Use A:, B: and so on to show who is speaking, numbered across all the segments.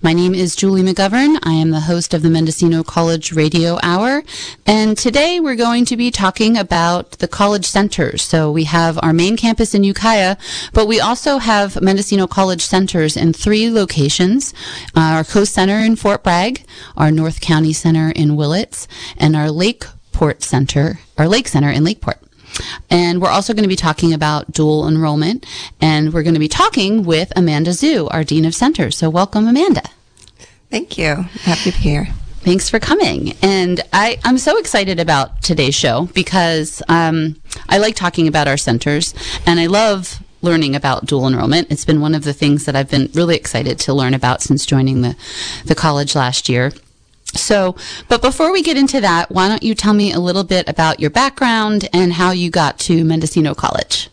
A: My name is Julie McGovern. I am the host of the Mendocino College Radio Hour. And today we're going to be talking about the college centers. So we have our main campus in Ukiah, but we also have Mendocino College centers in three locations. Uh, our Coast Center in Fort Bragg, our North County Center in Willits, and our Lakeport Center, our Lake Center in Lakeport. And we're also going to be talking about dual enrollment. And we're going to be talking with Amanda Zhu, our Dean of Centers. So welcome, Amanda.
B: Thank you. Happy to be here.
A: Thanks for coming. And I, I'm so excited about today's show because um, I like talking about our centers and I love learning about dual enrollment. It's been one of the things that I've been really excited to learn about since joining the, the college last year. So, but before we get into that, why don't you tell me a little bit about your background and how you got to Mendocino College?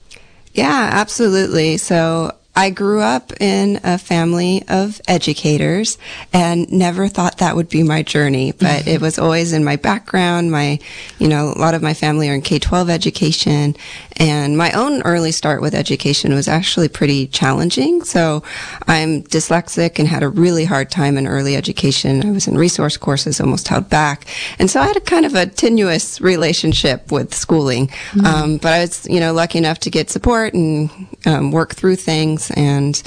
B: Yeah, absolutely. So I grew up in a family of educators and never thought that would be my journey, but it was always in my background. My, you know, a lot of my family are in K-12 education and my own early start with education was actually pretty challenging. So I'm dyslexic and had a really hard time in early education. I was in resource courses, almost held back. And so I had a kind of a tenuous relationship with schooling. Mm-hmm. Um, but I was, you know, lucky enough to get support and um, work through things and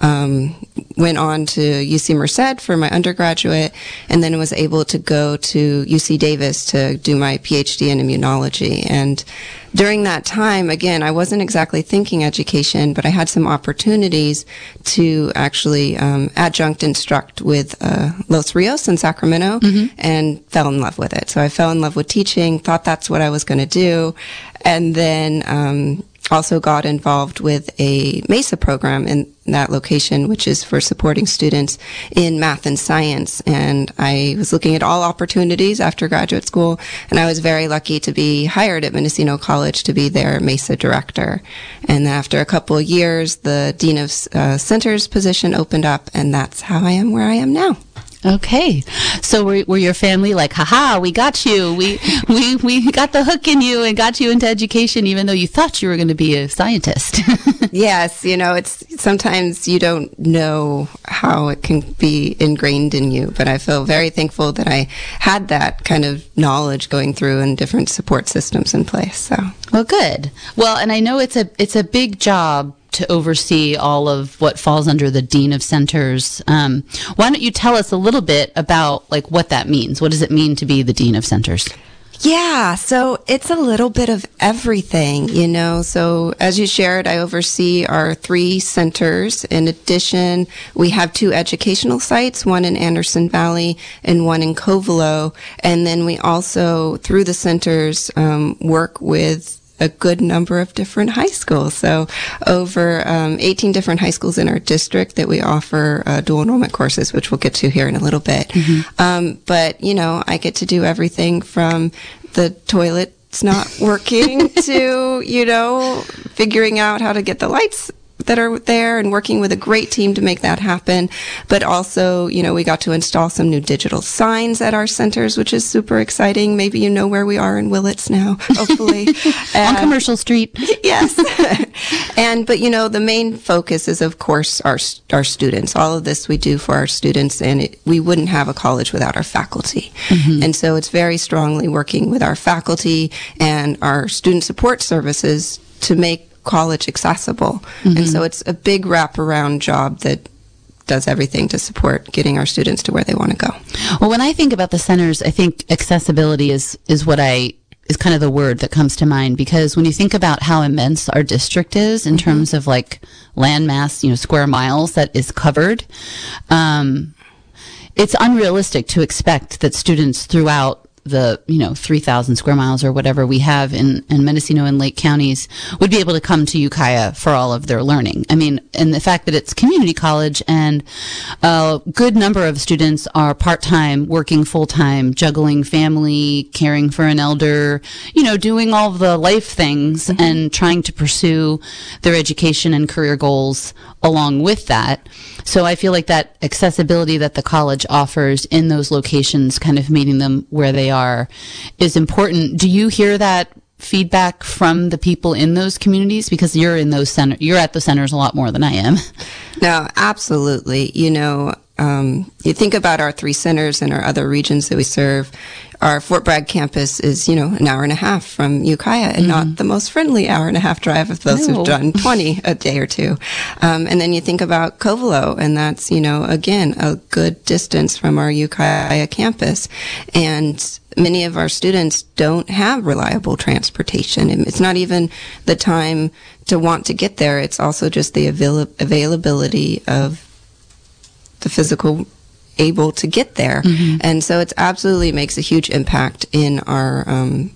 B: um, went on to UC Merced for my undergraduate, and then was able to go to UC Davis to do my PhD in immunology. And during that time, again, I wasn't exactly thinking education, but I had some opportunities to actually um, adjunct instruct with uh, Los Rios in Sacramento mm-hmm. and fell in love with it. So I fell in love with teaching, thought that's what I was going to do. And then um, also got involved with a MESA program in that location, which is for supporting students in math and science. And I was looking at all opportunities after graduate school, and I was very lucky to be hired at Mendocino College to be their MESA director. And after a couple of years, the Dean of uh, Centers position opened up, and that's how I am where I am now.
A: Okay, so were, were your family like, haha, we got you, we, we, we got the hook in you and got you into education, even though you thought you were going to be a scientist?
B: yes, you know, it's sometimes you don't know how it can be ingrained in you, but I feel very thankful that I had that kind of knowledge going through and different support systems in place. So,
A: well, good. Well, and I know it's a it's a big job to oversee all of what falls under the dean of centers. Um, why don't you tell us a little bit about like what that means? What does it mean to be the dean of centers?
B: Yeah, so it's a little bit of everything, you know. So as you shared, I oversee our three centers. In addition, we have two educational sites, one in Anderson Valley and one in Covelo. And then we also, through the centers, um, work with a good number of different high schools. So over um, 18 different high schools in our district that we offer uh, dual enrollment courses, which we'll get to here in a little bit. Mm-hmm. Um, but, you know, I get to do everything from the toilet's not working to, you know, figuring out how to get the lights that are there and working with a great team to make that happen. But also, you know, we got to install some new digital signs at our centers, which is super exciting. Maybe you know where we are in Willits now, hopefully.
A: On Commercial Street.
B: yes. and, but you know, the main focus is, of course, our, our students. All of this we do for our students and it, we wouldn't have a college without our faculty. Mm-hmm. And so it's very strongly working with our faculty and our student support services to make college accessible. Mm-hmm. And so it's a big wraparound job that does everything to support getting our students to where they want to go.
A: Well, when I think about the centers, I think accessibility is is what I is kind of the word that comes to mind because when you think about how immense our district is in mm-hmm. terms of like land mass, you know, square miles that is covered, um, it's unrealistic to expect that students throughout the you know 3000 square miles or whatever we have in, in Mendocino and Lake counties would be able to come to Ukiah for all of their learning. I mean, and the fact that it's community college and a good number of students are part-time, working full-time, juggling family, caring for an elder, you know, doing all the life things mm-hmm. and trying to pursue their education and career goals along with that. So I feel like that accessibility that the college offers in those locations, kind of meeting them where they are, is important. Do you hear that feedback from the people in those communities because you're in those center you're at the centers a lot more than I am.
B: No, absolutely. You know, um, you think about our three centers and our other regions that we serve, our Fort Bragg campus is, you know, an hour and a half from Ukiah and mm-hmm. not the most friendly hour and a half drive of those no. who've done 20 a day or two. Um, and then you think about Covelo, and that's, you know, again, a good distance from our Ukiah campus. And many of our students don't have reliable transportation. It's not even the time to want to get there. It's also just the avail- availability of the physical able to get there. Mm-hmm. And so it absolutely makes a huge impact in our um,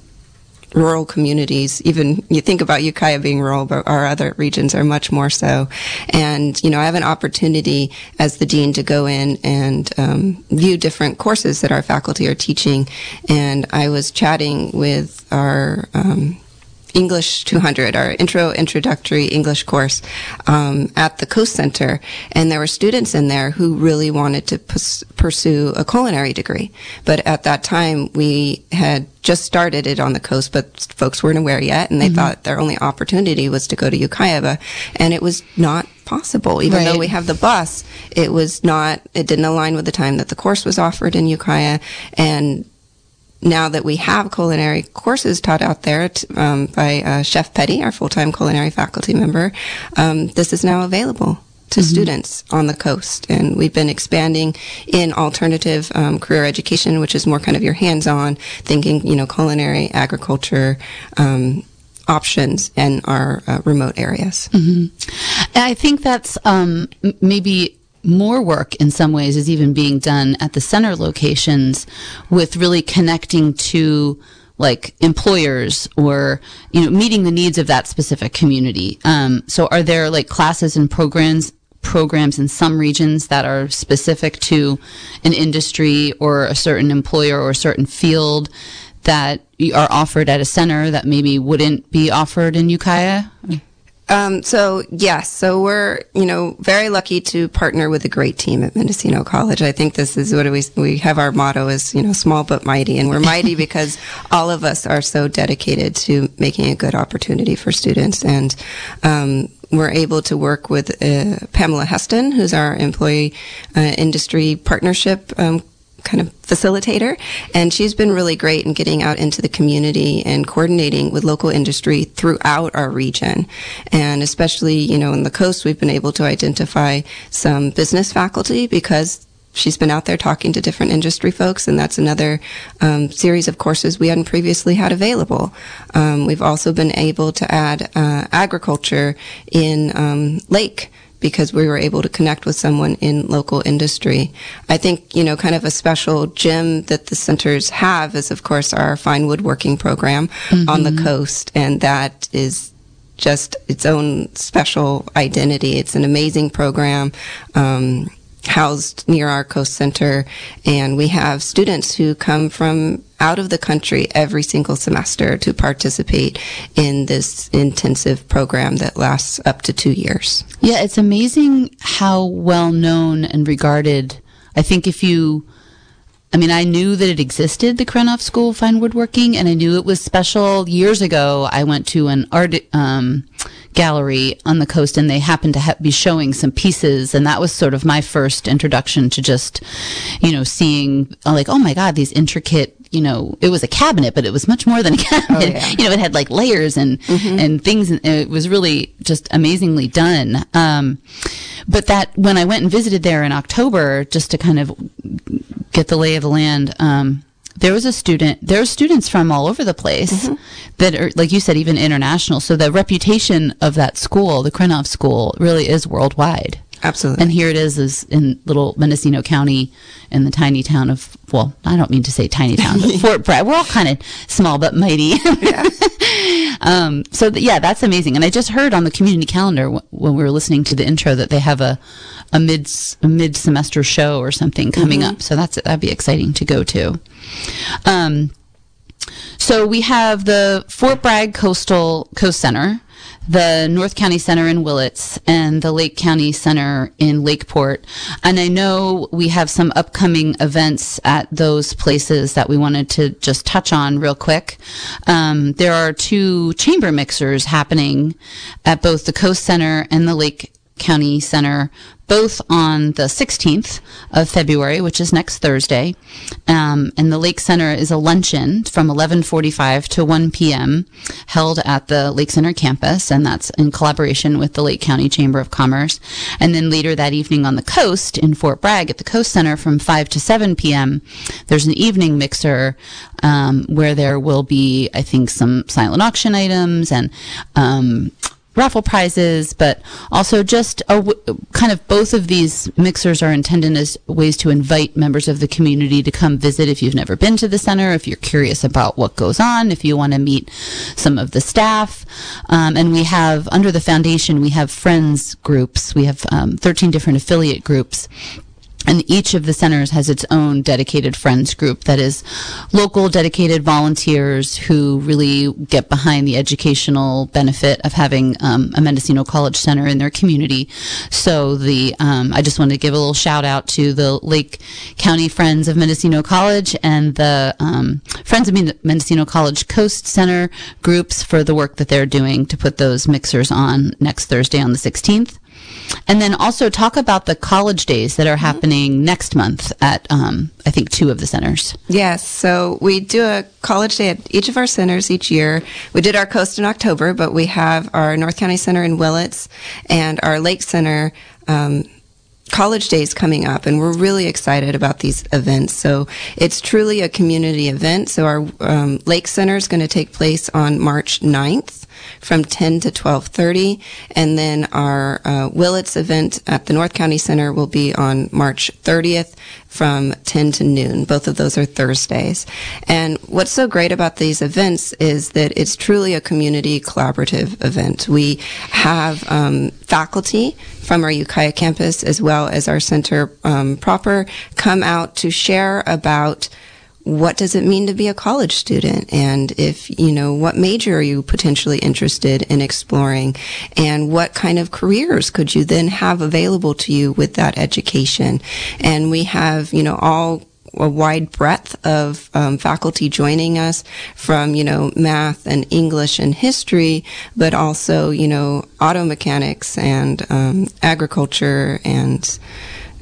B: rural communities. Even you think about Ukiah being rural, but our other regions are much more so. And, you know, I have an opportunity as the dean to go in and um, view different courses that our faculty are teaching. And I was chatting with our um, English 200, our intro introductory English course um, at the Coast Center, and there were students in there who really wanted to pus- pursue a culinary degree. But at that time, we had just started it on the coast, but folks weren't aware yet, and they mm-hmm. thought their only opportunity was to go to Ukiah, and it was not possible. Even right. though we have the bus, it was not. It didn't align with the time that the course was offered in Ukiah, and now that we have culinary courses taught out there um, by uh, Chef Petty, our full-time culinary faculty member, um, this is now available to mm-hmm. students on the coast. And we've been expanding in alternative um, career education, which is more kind of your hands-on thinking, you know, culinary, agriculture, um, options in our uh, remote areas.
A: Mm-hmm. I think that's um, maybe more work in some ways is even being done at the center locations with really connecting to like employers or you know meeting the needs of that specific community um, so are there like classes and programs programs in some regions that are specific to an industry or a certain employer or a certain field that are offered at a center that maybe wouldn't be offered in Ukiah?
B: Um, so yes, so we're you know very lucky to partner with a great team at Mendocino College. I think this is what we we have our motto is you know small but mighty, and we're mighty because all of us are so dedicated to making a good opportunity for students, and um, we're able to work with uh, Pamela Heston, who's our employee uh, industry partnership um, kind of facilitator. And she's been really great in getting out into the community and coordinating with local industry throughout our region. And especially, you know, in the coast, we've been able to identify some business faculty because she's been out there talking to different industry folks, and that's another um, series of courses we hadn't previously had available. Um, we've also been able to add uh, agriculture in um, Lake because we were able to connect with someone in local industry. I think, you know, kind of a special gem that the centers have is, of course, our fine woodworking program mm-hmm. on the coast. And that is just its own special identity. It's an amazing program. Um, housed near our coast center and we have students who come from out of the country every single semester to participate in this intensive program that lasts up to two years.
A: Yeah, it's amazing how well known and regarded. I think if you, I mean, I knew that it existed, the Krenov School of Fine Woodworking, and I knew it was special. Years ago, I went to an art, um, gallery on the coast and they happened to ha- be showing some pieces and that was sort of my first introduction to just you know seeing like oh my god these intricate you know it was a cabinet but it was much more than a cabinet oh, yeah. you know it had like layers and mm-hmm. and things and it was really just amazingly done um, but that when i went and visited there in october just to kind of get the lay of the land um, there was a student there are students from all over the place mm-hmm. that are like you said even international so the reputation of that school the krenov school really is worldwide
B: absolutely
A: and here it is is in little mendocino county in the tiny town of well i don't mean to say tiny town but fort bragg we're all kind of small but mighty yeah. um, so th- yeah that's amazing and i just heard on the community calendar w- when we were listening to the intro that they have a a mid a mid semester show or something coming mm-hmm. up. So that's that'd be exciting to go to. Um, so we have the Fort Bragg Coastal Coast Center, the North County Center in Willits, and the Lake County Center in Lakeport. And I know we have some upcoming events at those places that we wanted to just touch on real quick. Um, there are two chamber mixers happening at both the Coast Center and the Lake County Center both on the 16th of February, which is next Thursday. Um, and the Lake Center is a luncheon from 11:45 to 1 p.m. held at the Lake Center campus, and that's in collaboration with the Lake County Chamber of Commerce. And then later that evening on the coast in Fort Bragg at the Coast Center from 5 to 7 p.m. There's an evening mixer um, where there will be, I think, some silent auction items and um, raffle prizes, but also just a w- kind of both of these mixers are intended as ways to invite members of the community to come visit if you've never been to the center, if you're curious about what goes on, if you want to meet some of the staff. Um, and we have, under the foundation, we have friends groups. We have um, 13 different affiliate groups and each of the centers has its own dedicated friends group that is local dedicated volunteers who really get behind the educational benefit of having um, a Mendocino College Center in their community. So the um, I just want to give a little shout out to the Lake County Friends of Mendocino College and the um, Friends of Mendocino College Coast Center groups for the work that they're doing to put those mixers on next Thursday on the 16th. And then also talk about the college days that are happening next month at, um, I think, two of the centers.
B: Yes. So we do a college day at each of our centers each year. We did our coast in October, but we have our North County Center in Willits and our Lake Center. Um, college days coming up and we're really excited about these events so it's truly a community event so our um, lake center is going to take place on march 9th from 10 to 12:30, and then our uh, Willits event at the North County Center will be on March 30th from 10 to noon. Both of those are Thursdays. And what's so great about these events is that it's truly a community collaborative event. We have um, faculty from our Ukiah campus as well as our center um, proper come out to share about what does it mean to be a college student? And if, you know, what major are you potentially interested in exploring? And what kind of careers could you then have available to you with that education? And we have, you know, all a wide breadth of um, faculty joining us from, you know, math and English and history, but also, you know, auto mechanics and um, agriculture and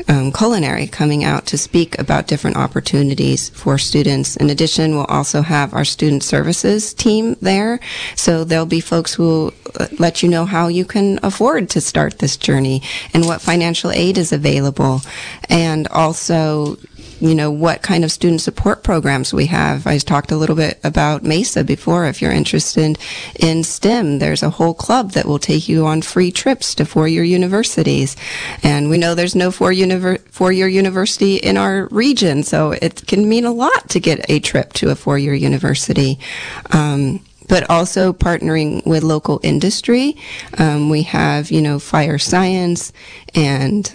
B: um, culinary coming out to speak about different opportunities for students. In addition, we'll also have our student services team there. So there'll be folks who will uh, let you know how you can afford to start this journey and what financial aid is available. And also, you know, what kind of student support programs we have. I talked a little bit about Mesa before. If you're interested in STEM, there's a whole club that will take you on free trips to four-year universities. And we know there's no four-year four-year university in our region, so it can mean a lot to get a trip to a four-year university. Um, but also partnering with local industry. Um, we have, you know, fire science and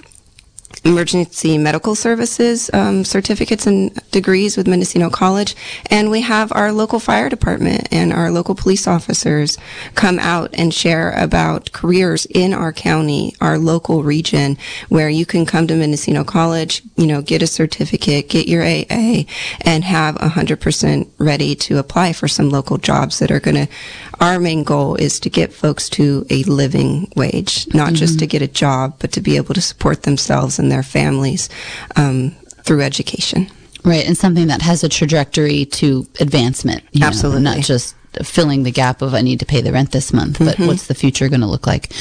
B: emergency medical services um, certificates and degrees with Mendocino College, and we have our local fire department and our local police officers come out and share about careers in our county, our local region, where you can come to Mendocino College, you know, get a certificate, get your AA, and have 100% ready to apply for some local jobs that are going to our main goal is to get folks to a living wage, not mm-hmm. just to get a job, but to be able to support themselves and their families um, through education.
A: Right, and something that has a trajectory to advancement.
B: Absolutely.
A: Know, not just filling the gap of I need to pay the rent this month, but mm-hmm. what's the future going to look like?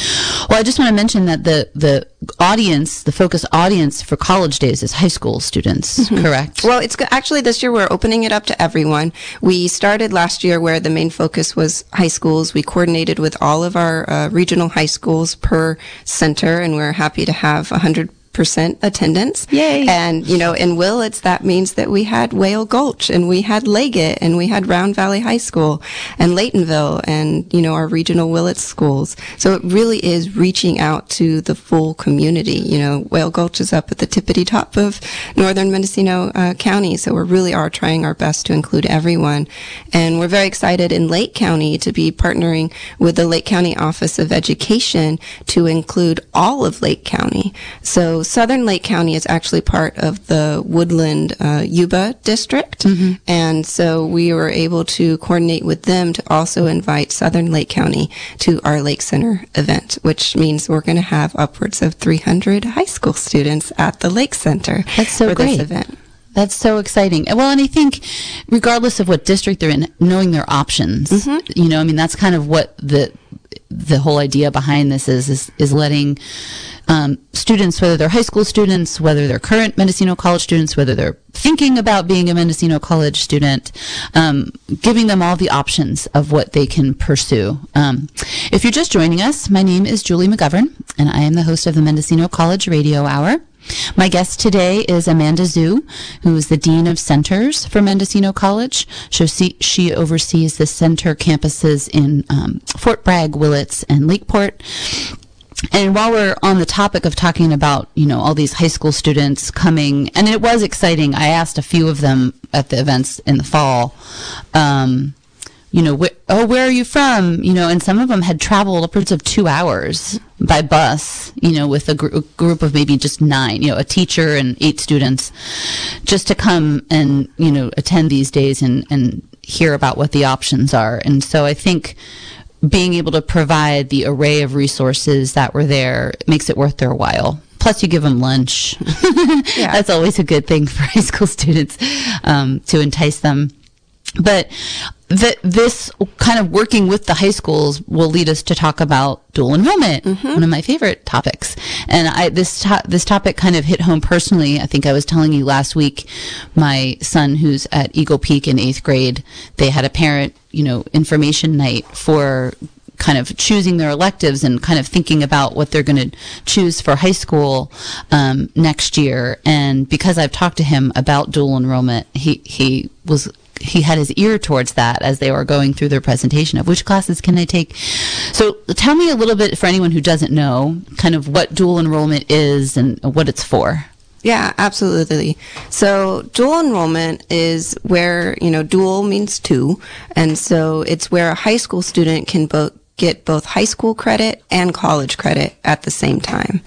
A: Well, I just want to mention that the the audience, the focus audience for college days is high school students, mm-hmm. correct?
B: Well, it's actually this year we're opening it up to everyone. We started last year where the main focus was high schools. We coordinated with all of our uh, regional high schools per center, and we're happy to have 100 percent attendance.
A: Yay!
B: And you know, in Willits, that means that we had Whale Gulch, and we had Leggett, and we had Round Valley High School, and Laytonville, and you know, our regional Willits schools. So it really is reaching out to the full community. You know, Whale Gulch is up at the tippity top of northern Mendocino uh, County, so we really are trying our best to include everyone. And we're very excited in Lake County to be partnering with the Lake County Office of Education to include all of Lake County. So Southern Lake County is actually part of the Woodland uh, Yuba district. And so we were able to coordinate with them to also invite Southern Lake County to our Lake Center event, which means we're going to have upwards of 300 high school students at the Lake Center
A: That's so
B: for
A: great.
B: this event.
A: That's so exciting. Well, and I think, regardless of what district they're in, knowing their options, you know, I mean, that's kind of what the the whole idea behind this is is is letting um, students, whether they're high school students, whether they're current Mendocino College students, whether they're thinking about being a Mendocino College student, um, giving them all the options of what they can pursue. Um, if you're just joining us, my name is Julie McGovern, and I am the host of the Mendocino College Radio Hour. My guest today is Amanda Zhu, who is the Dean of Centers for Mendocino College. She, she oversees the center campuses in um, Fort Bragg, Willits, and Lakeport. And while we're on the topic of talking about, you know, all these high school students coming, and it was exciting. I asked a few of them at the events in the fall, um, you know, wh- oh, where are you from? You know, and some of them had traveled upwards of two hours by bus, you know, with a, gr- group of maybe just nine, you know, a teacher and eight students, just to come and, you know, attend these days and, and hear about what the options are. And so I think being able to provide the array of resources that were there makes it worth their while. Plus, you give them lunch.
B: Yeah.
A: That's always a good thing for high school students um, to entice them. But that this kind of working with the high schools will lead us to talk about dual enrollment, one of my favorite topics. And I this to- this topic kind of hit home personally. I think I was telling you last week, my son who's at Eagle Peak in eighth grade, they had a parent, you know, information night for kind of choosing their electives and kind of thinking about what they're going to choose for high school um, next year. And because I've talked to him about dual enrollment, he he was he had his ear towards that as they were going through their presentation of which classes can I take. So tell me a little bit for anyone who doesn't know, kind of what dual enrollment is and what it's for.
B: Yeah, absolutely. So dual enrollment is where, you know, dual means two. And so it's where a high school student can both get both high school credit and college credit at the same time.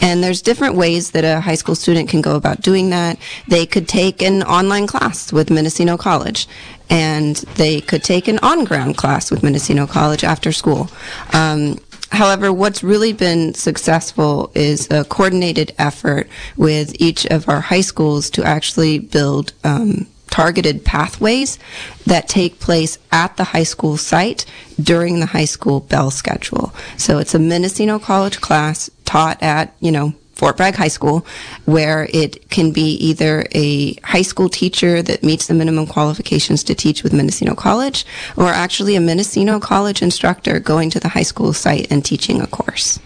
B: And there's different ways that a high school student can go about doing that. They could take an online class with Mendocino College and they could take an on-ground class with Mendocino College after school. Um, However, what's really been successful is a coordinated effort with each of our high schools to actually build um, targeted pathways that take place at the high school site during the high school bell schedule. So it's a Mendocino College class taught at, you know, Fort Bragg High School, where it can be either a high school teacher that meets the minimum qualifications to teach with Mendocino College, or actually a Mendocino College instructor going to the high school site and teaching a course.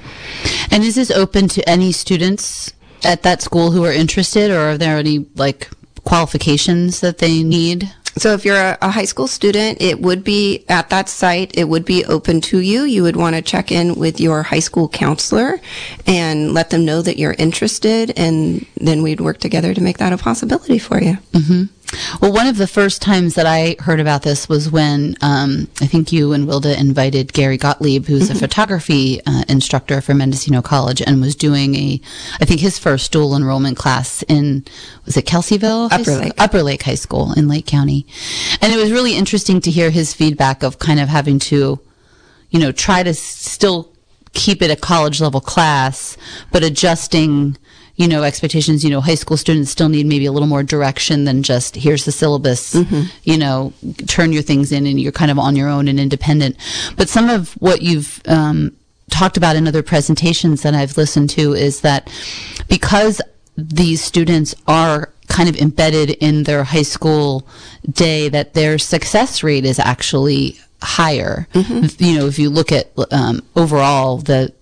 A: And is this open to any students at that school who are interested, or are there any like qualifications that they need?
B: So if you're a, a high school student, it would be at that site, it would be open to you. You would want to check in with your high school counselor and let them know that you're interested, and then we'd work together to make that a possibility for you. Mm-hmm.
A: Well, one of the first times that I heard about this was when um, I think you and Wilda invited Gary Gottlieb, who's a photography uh, instructor for Mendocino College, and was doing a, I think his first dual enrollment class in was it Kelseyville,
B: Upper Lake.
A: Upper Lake High School in Lake County, and it was really interesting to hear his feedback of kind of having to, you know, try to s- still keep it a college level class, but adjusting, you know, expectations. You know, high school students still need maybe a little more direction than just here's the syllabus, you know, turn your things in and you're kind of on your own and independent. But some of what you've, um, talked about in other presentations that I've listened to is that because these students are kind of embedded in their high school day that their success rate is actually higher. You know, if you look at um, overall the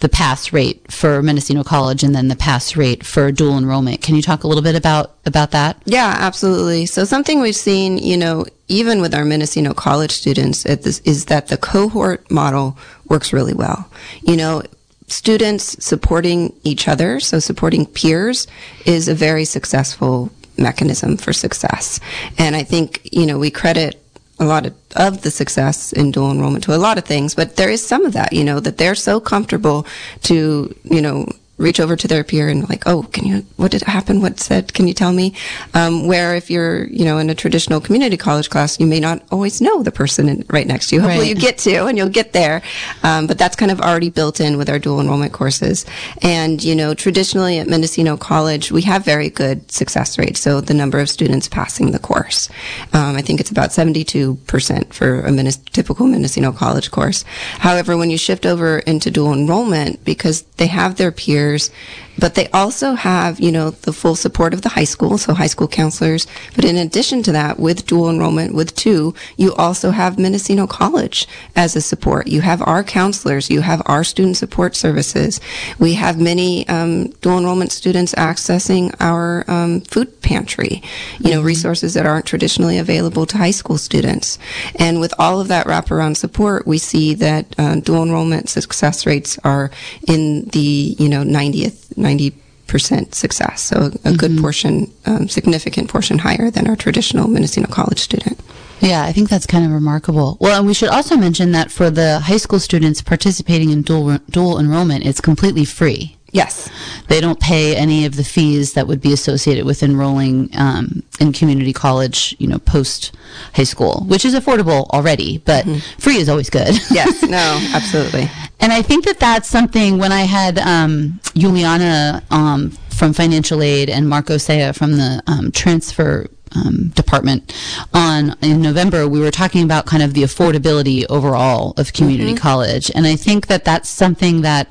A: the pass rate for Mendocino College and then the pass rate for dual enrollment. Can you talk a little bit about about that?
B: Yeah, absolutely. So something we've seen, you know, even with our Mendocino College students at this, is that the cohort model works really well. You know, students supporting each other, so supporting peers, is a very successful mechanism for success. And I think, you know, we credit a lot of, of the success in dual enrollment to a lot of things, but there is some of that, you know, that they're so comfortable to, you know, reach over to their peer and like, oh, can you, what did happen? What's that? Can you tell me? Um, where if you're, you know, in a traditional community college class, you may not always know the person in, right next to you. Hopefully
A: Right.
B: you get to and you'll get there. Um, but that's kind of already built in with our dual enrollment courses. And, you know, traditionally at Mendocino College, we have very good success rates. So the number of students passing the course, um, I think it's about 72% for a typical Mendocino College course. However, when you shift over into dual enrollment, because they have their peers, years but they also have, you know, the full support of the high school, so high school counselors. But in addition to that, with dual enrollment with two, you also have Mendocino College as a support. You have our counselors, you have our student support services. We have many um, dual enrollment students accessing our um, food pantry, you know, resources that aren't traditionally available to high school students. And with all of that wraparound support, we see that uh, dual enrollment success rates are in the, you know, 90th, 90% success. So a, a good portion, um, significant portion higher than our traditional Mendocino College student.
A: Yeah, I think that's kind of remarkable. Well, and we should also mention that for the high school students participating in dual dual enrollment, it's completely free.
B: Yes.
A: They don't pay any of the fees that would be associated with enrolling um, in community college, you know, post high school, which is affordable already, but free is always good.
B: Yes. No, absolutely.
A: And I think that that's something when I had um, Juliana um, from financial aid and Marco Sea from the um, transfer um, department on in November, we were talking about kind of the affordability overall of community college. And I think that that's something that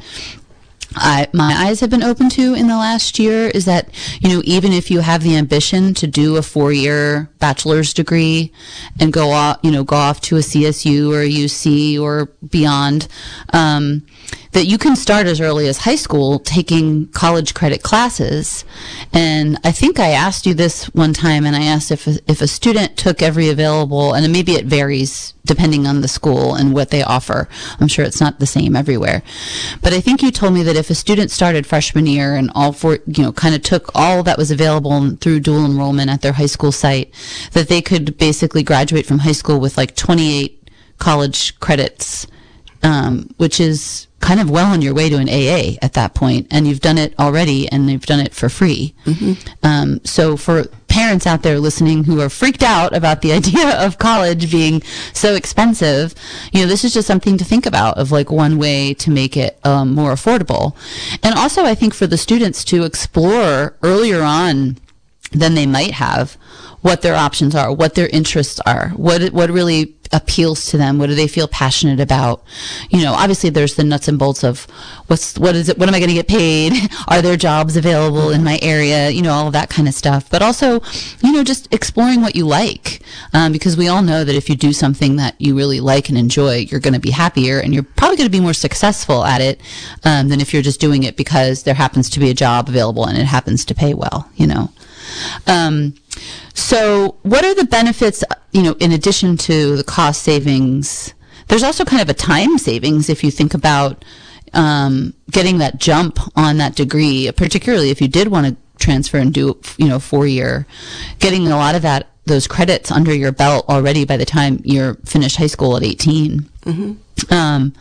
A: I, my eyes have been open to in the last year is that, you know, even if you have the ambition to do a four year bachelor's degree and go off, you know, go off to a CSU or a UC or beyond, um, that you can start as early as high school taking college credit classes. And I think I asked you this one time and I asked if, a, if a student took every available, and maybe it varies depending on the school and what they offer. I'm sure it's not the same everywhere. But I think you told me that if a student started freshman year and all four, you know, kind of took all that was available through dual enrollment at their high school site, that they could basically graduate from high school with like 28 college credits, um, which is kind of well on your way to an AA at that point, and you've done it already, and you've done it for free. Um, so for parents out there listening who are freaked out about the idea of college being so expensive, you know, this is just something to think about of like one way to make it um, more affordable, and also I think for the students to explore earlier on than they might have what their options are, what their interests are, what what really appeals to them, what do they feel passionate about. You know, obviously there's the nuts and bolts of what's what is it, what am I going to get paid? Are there jobs available in my area? You know, all of that kind of stuff. But also, you know, just exploring what you like, um, because we all know that if you do something that you really like and enjoy, you're going to be happier and you're probably going to be more successful at it um, than if you're just doing it because there happens to be a job available and it happens to pay well. You know. Um, so, what are the benefits, you know, in addition to the cost savings? There's also kind of a time savings if you think about um, getting that jump on that degree, particularly if you did want to transfer and do, you know, four year, getting a lot of that those credits under your belt already by the time you're finished high school at 18. Um,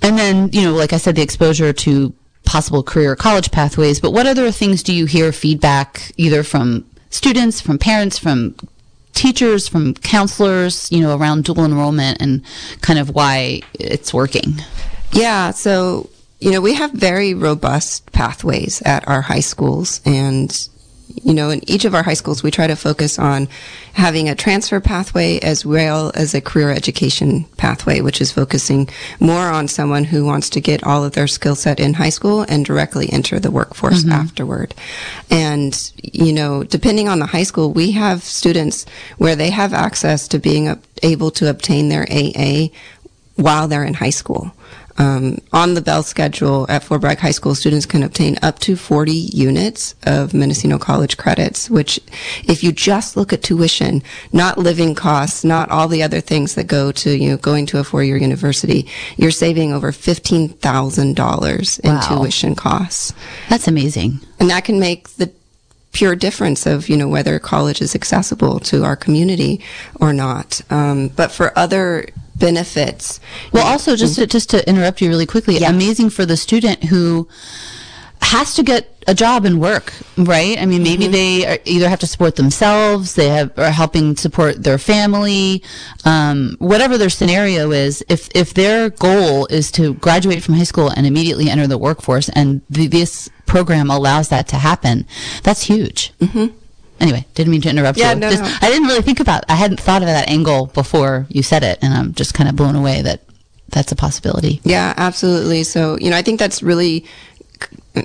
A: and then, you know, like I said, the exposure to possible career college pathways. But what other things do you hear feedback either from students, from parents, from teachers, from counselors, you know, around dual enrollment and kind of why it's working?
B: Yeah, so you know we have very robust pathways at our high schools, and you know in each of our high schools we try to focus on having a transfer pathway as well as a career education pathway, which is focusing more on someone who wants to get all of their skill set in high school and directly enter the workforce mm-hmm. afterward. And you know, depending on the high school, we have students where they have access to being able to obtain their AA while they're in high school. Um, on the Bell schedule at Fort Bragg High School, students can obtain up to 40 units of Mendocino College credits, which, if you just look at tuition, not living costs, not all the other things that go to you know, going to a four-year university, you're saving over $15,000 in
A: Wow.
B: tuition costs.
A: That's amazing.
B: And that can make the pure difference of, you know, whether college is accessible to our community or not. Um, but for other benefits,
A: Well, also just to, just to interrupt you really quickly,
B: Yeah.
A: amazing for the student who has to get a job and work, right? I mean, maybe
B: Mm-hmm.
A: they are, either have to support themselves, they have are helping support their family, um, whatever their scenario is. If if their goal is to graduate from high school and immediately enter the workforce, and th- this program allows that to happen, that's huge. Mm-hmm. Anyway, didn't mean to interrupt
B: Yeah,
A: you.
B: no,
A: Just-
B: no.
A: I didn't really think about. I hadn't thought of that angle before you said it, and I'm just kind of blown away that that's a possibility.
B: Yeah, absolutely. So, you know, I think that's really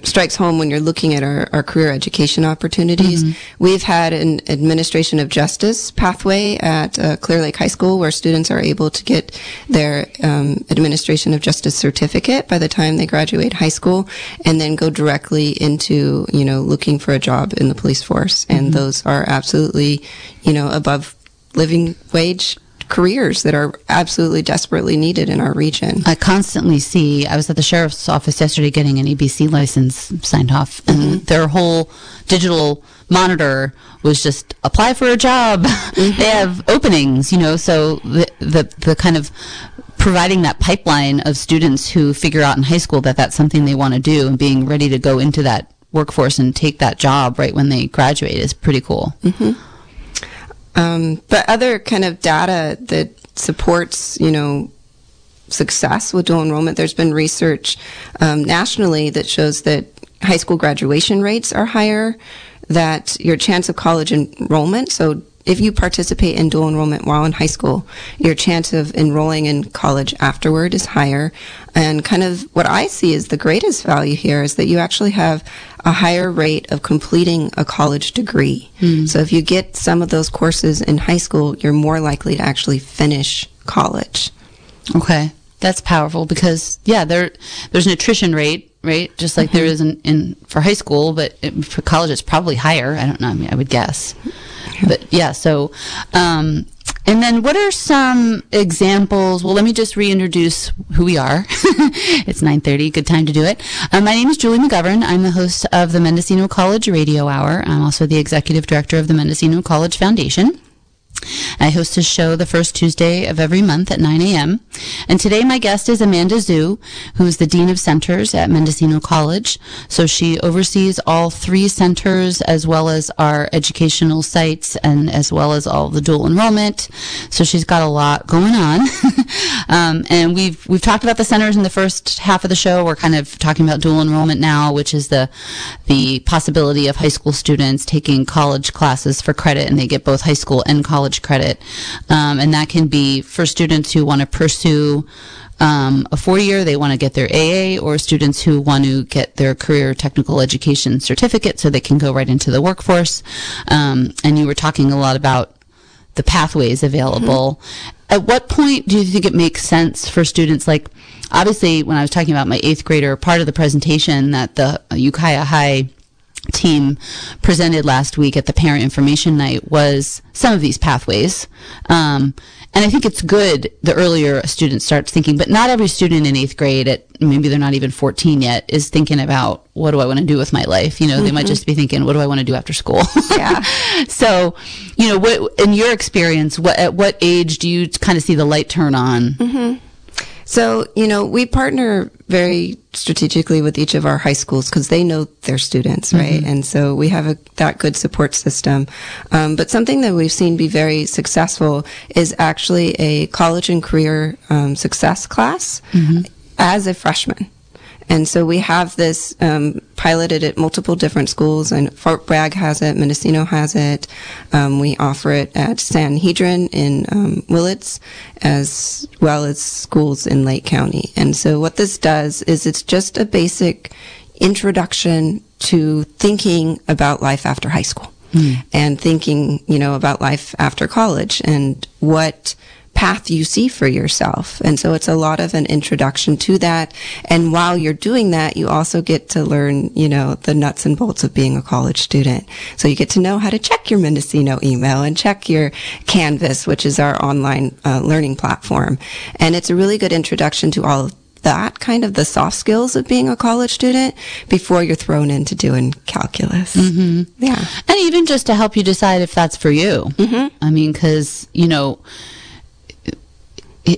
B: strikes home when you're looking at our, our career education opportunities. We've had an administration of justice pathway at uh, Clear Lake High School where students are able to get their um, administration of justice certificate by the time they graduate high school and then go directly into, you know, looking for a job in the police force. And those are absolutely, you know, above living wage careers that are absolutely desperately needed in our region.
A: I constantly see. I was at the sheriff's office yesterday getting an ABC license signed off, and mm-hmm. their whole digital monitor was just apply for a job. Mm-hmm. they have openings, you know. So the, the the kind of providing that pipeline of students who figure out in high school that that's something they want to do and being ready to go into that workforce and take that job right when they graduate is pretty cool. Mm-hmm.
B: Um, but other kind of data that supports, you know, success with dual enrollment, there's been research um, nationally that shows that high school graduation rates are higher, that your chance of college enrollment, so if you participate in dual enrollment while in high school, your chance of enrolling in college afterward is higher. And kind of what I see is the greatest value here is that you actually have a higher rate of completing a college degree. So if you get some of those courses in high school, you're more likely to actually finish college.
A: Okay, that's powerful because yeah, there there's an attrition rate, right? Just like there is in, in for high school, but it, for college it's probably higher. I don't know. I mean, I would guess, but yeah. So, um, and then what are some examples? Well, let me just reintroduce who we are. it's nine thirty. Good time to do it. Uh, my name is Julie McGovern. I'm the host of the Mendocino College Radio Hour. I'm also the executive director of the Mendocino College Foundation. I host a show the first Tuesday of every month at 9 a.m. And today my guest is Amanda Zhu, who is the Dean of Centers at Mendocino College. So she oversees all three centers as well as our educational sites and as well as all the dual enrollment. So she's got a lot going on. um, and we've, we've talked about the centers in the first half of the show. We're kind of talking about dual enrollment now, which is the, the possibility of high school students taking college classes for credit and they get both high school and college credit. Um, and that can be for students who want to pursue um, a four year, they want to get their AA, or students who want to get their career technical education certificate so they can go right into the workforce. Um, and you were talking a lot about the pathways available. At what point do you think it makes sense for students like obviously when I was talking about my eighth grader part of the presentation that the Ukiah High team presented last week at the parent information night was some of these pathways. Um, and I think it's good the earlier a student starts thinking, but not every student in eighth grade at maybe they're not even 14 yet is thinking about what do I want to do with my life? You know, they might just be thinking, what do I want to do after school?
B: Yeah.
A: so, you know, what, in your experience, what, at what age do you kind of see the light turn on?
B: So, you know, we partner very strategically with each of our high schools because they know their students, right? And so we have a, that good support system. Um, but something that we've seen be very successful is actually a college and career um, success class as a freshman. And so we have this um, piloted at multiple different schools, and Fort Bragg has it, Mendocino has it. Um, we offer it at Sanhedrin in um, Willits, as well as schools in Lake County. And so what this does is it's just a basic introduction to thinking about life after high school and thinking, you know, about life after college and what path you see for yourself. And so it's a lot of an introduction to that. And while you're doing that, you also get to learn, you know, the nuts and bolts of being a college student. So you get to know how to check your Mendocino email and check your Canvas, which is our online uh, learning platform. And it's a really good introduction to all of that kind of the soft skills of being a college student before you're thrown into doing calculus. Mm-hmm. Yeah.
A: And even just to help you decide if that's for you. Mm-hmm. I mean, because, you know,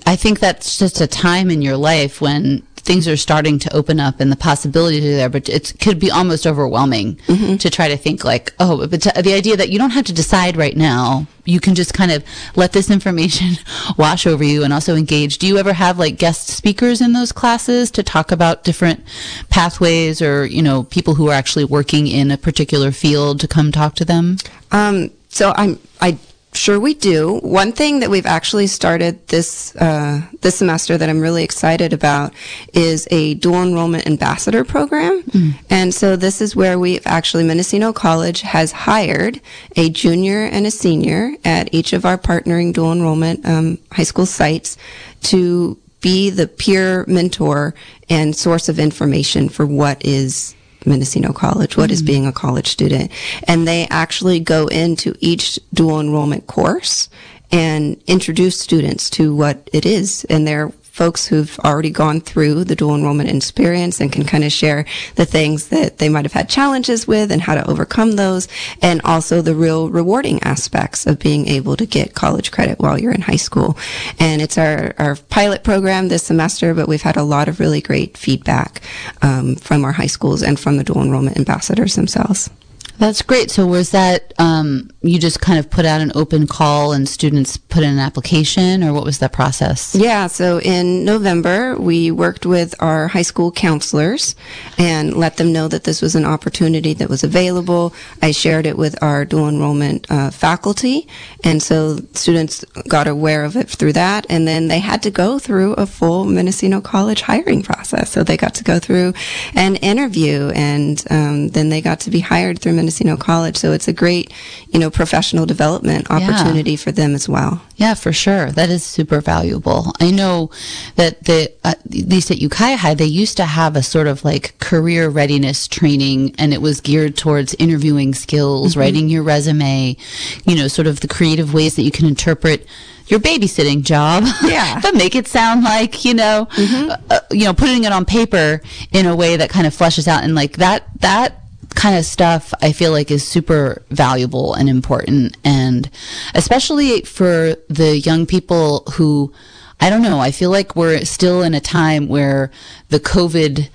A: I think that's just a time in your life when things are starting to open up and the possibilities are there, but it could be almost overwhelming to try to think like, oh, but the idea that you don't have to decide right now. You can just kind of let this information wash over you and also engage. Do you ever have like guest speakers in those classes to talk about different pathways or, you know, people who are actually working in a particular field to come talk to them?
B: Um, so I'm, I Sure, we do. One thing that we've actually started this uh, this semester that I'm really excited about is a dual enrollment ambassador program, mm. and so this is where we've actually Mendocino College has hired a junior and a senior at each of our partnering dual enrollment um, high school sites to be the peer mentor and source of information for what is Mendocino College, What mm-hmm. is being a college student. And they actually go into each dual enrollment course and introduce students to what it is. And they're folks who've already gone through the dual enrollment experience and can kind of share the things that they might have had challenges with and how to overcome those, and also the real rewarding aspects of being able to get college credit while you're in high school. And it's our, our pilot program this semester, but we've had a lot of really great feedback um, from our high schools and from the dual enrollment ambassadors themselves.
A: That's great. So was that um, you just kind of put out an open call and students put in an application, or what was that process?
B: Yeah. So in November, we worked with our high school counselors and let them know that this was an opportunity that was available. I shared it with our dual enrollment uh, faculty, and so students got aware of it through that. And then they had to go through a full Mendocino College hiring process. So they got to go through an interview, and um, then they got to be hired through. Mendocino College. So it's a great, you know, professional development opportunity yeah. for them as well.
A: Yeah, for sure. That is super valuable. I know that the uh, at least at Ukiah High, they used to have a sort of like career readiness training, and it was geared towards interviewing skills, mm-hmm. writing your resume, you know, sort of the creative ways that you can interpret your babysitting job.
B: Yeah.
A: but make it sound like, you know, mm-hmm. uh, you know, putting it on paper in a way that kind of fleshes out and like that, that kind of stuff I feel like is super valuable and important. And especially for the young people who, I don't know, I feel like we're still in a time where the COVID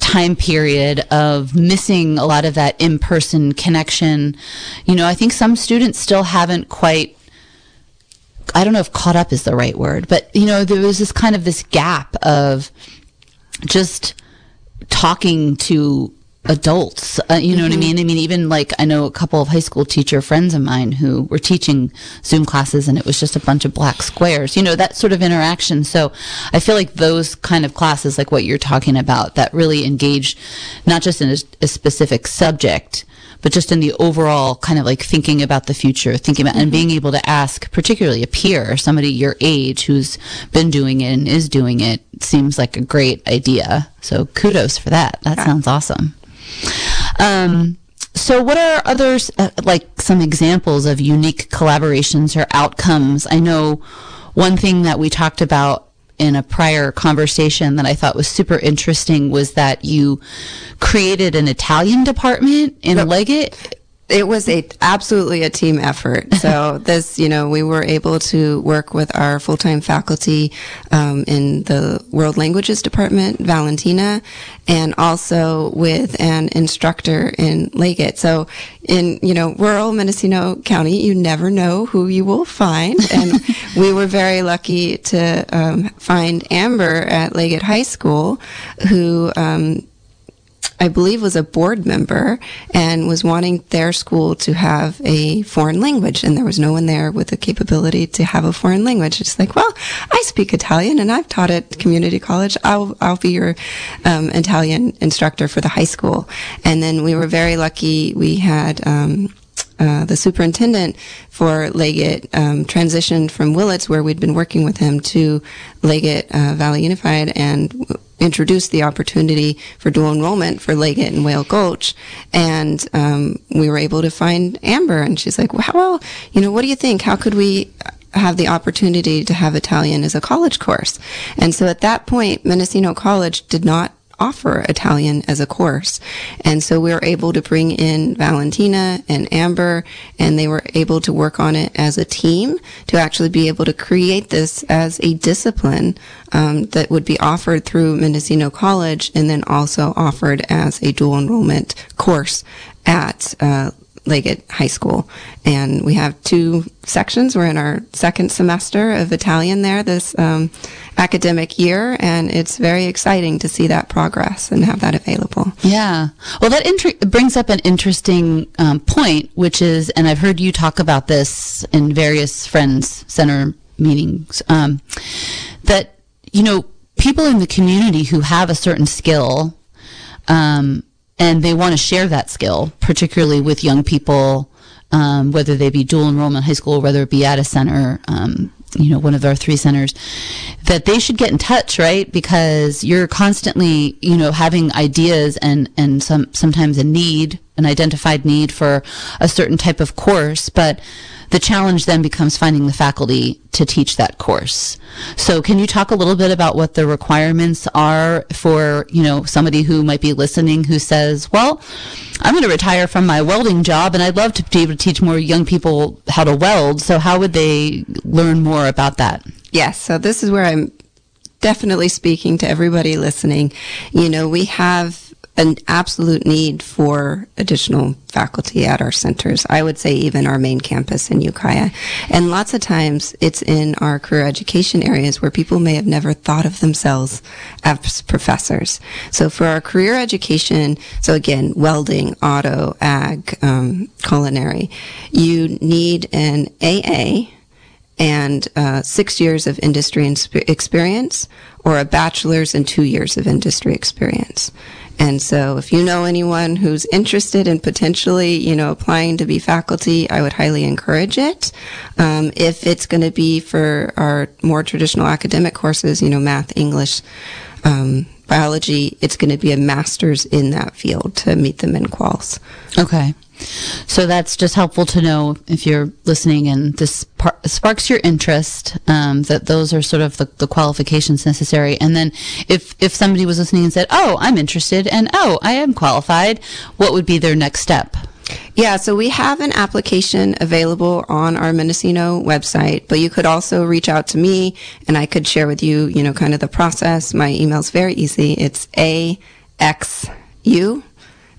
A: time period of missing a lot of that in-person connection. You know, I think some students still haven't quite I don't know if caught up is the right word, but you know, there was this kind of this gap of just talking to adults. Uh, you know mm-hmm. what I mm-hmm. mean? I mean, even like I know a couple of high school teacher friends of mine who were teaching Zoom classes and it was just a bunch of black squares, you know, that sort of interaction. So I feel like those kind of classes, like what you're talking about, that really engage not just in a, a specific subject, but just in the overall kind of like thinking about the future, thinking about mm-hmm. and being able to ask, particularly a peer, somebody your age who's been doing it and is doing it, seems like a great idea. So kudos for that. That yeah. sounds awesome. Um, so, what are others, uh, like some examples of unique collaborations or outcomes? I know one thing that we talked about in a prior conversation that I thought was super interesting was that you created an Italian department in yep. Leggett
B: it was a absolutely a team effort. So this, you know, we were able to work with our full time faculty um, in the World Languages Department, Valentina, and also with an instructor in Leggett. So in you know rural Mendocino County, you never know who you will find, and we were very lucky to um, find Amber at Leggett High School, who. Um, I believe was a board member and was wanting their school to have a foreign language and there was no one there with the capability to have a foreign language. It's like, well, I speak Italian and I've taught at community college. I'll, I'll be your um, Italian instructor for the high school. And then we were very lucky. We had, um, uh, the superintendent for Leggett um, transitioned from Willits, where we'd been working with him, to Leggett uh, Valley Unified, and introduced the opportunity for dual enrollment for Leggett and Whale Gulch. And um, we were able to find Amber, and she's like, well, you know, what do you think? How could we have the opportunity to have Italian as a college course? And so at that point, Mendocino College did not offer Italian as a course. And so we were able to bring in Valentina and Amber, and they were able to work on it as a team to actually be able to create this as a discipline um, that would be offered through Mendocino College and then also offered as a dual enrollment course at uh, Leggett High School. And we have two sections. We're in our second semester of Italian there this um, academic year, and it's very exciting to see that progress and have that available.
A: Yeah. Well, that inter- brings up an interesting um, point, which is, and I've heard you talk about this in various Friends Center meetings, um, that, you know, people in the community who have a certain skill, um, and they want to share that skill, particularly with young people, um, whether they be dual enrollment high school, whether it be at a center, um, you know, one of our three centers, that they should get in touch, right? Because you're constantly, you know, having ideas and, and some, sometimes a need, an identified need for a certain type of course, but the challenge then becomes finding the faculty to teach that course. So can you talk a little bit about what the requirements are for, you know, somebody who might be listening who says, well, I'm going to retire from my welding job and I'd love to be able to teach more young people how to weld. So how would they learn more about that?
B: Yes. So this is where I'm definitely speaking to everybody listening. You know, we have an absolute need for additional faculty at our centers. I would say even our main campus in Ukiah. And lots of times it's in our career education areas where people may have never thought of themselves as professors. So for our career education, so again, welding, auto, ag, um, culinary, you need an AA and uh, six years of industry experience or a bachelor's and two years of industry experience. And so if you know anyone who's interested in potentially, you know, applying to be faculty, I would highly encourage it. Um, if it's going to be for our more traditional academic courses, you know, math, English, um, biology, it's going to be a master's in that field to meet the MNQuals.
A: Okay. So that's just helpful to know if you're listening and this par- sparks your interest, um, that those are sort of the, the, qualifications necessary. And then if, if somebody was listening and said, oh, I'm interested and oh, I am qualified, what would be their next step?
B: Yeah, so we have an application available on our Mendocino website, but you could also reach out to me and I could share with you, you know, kind of the process. My email's very easy. It's AXU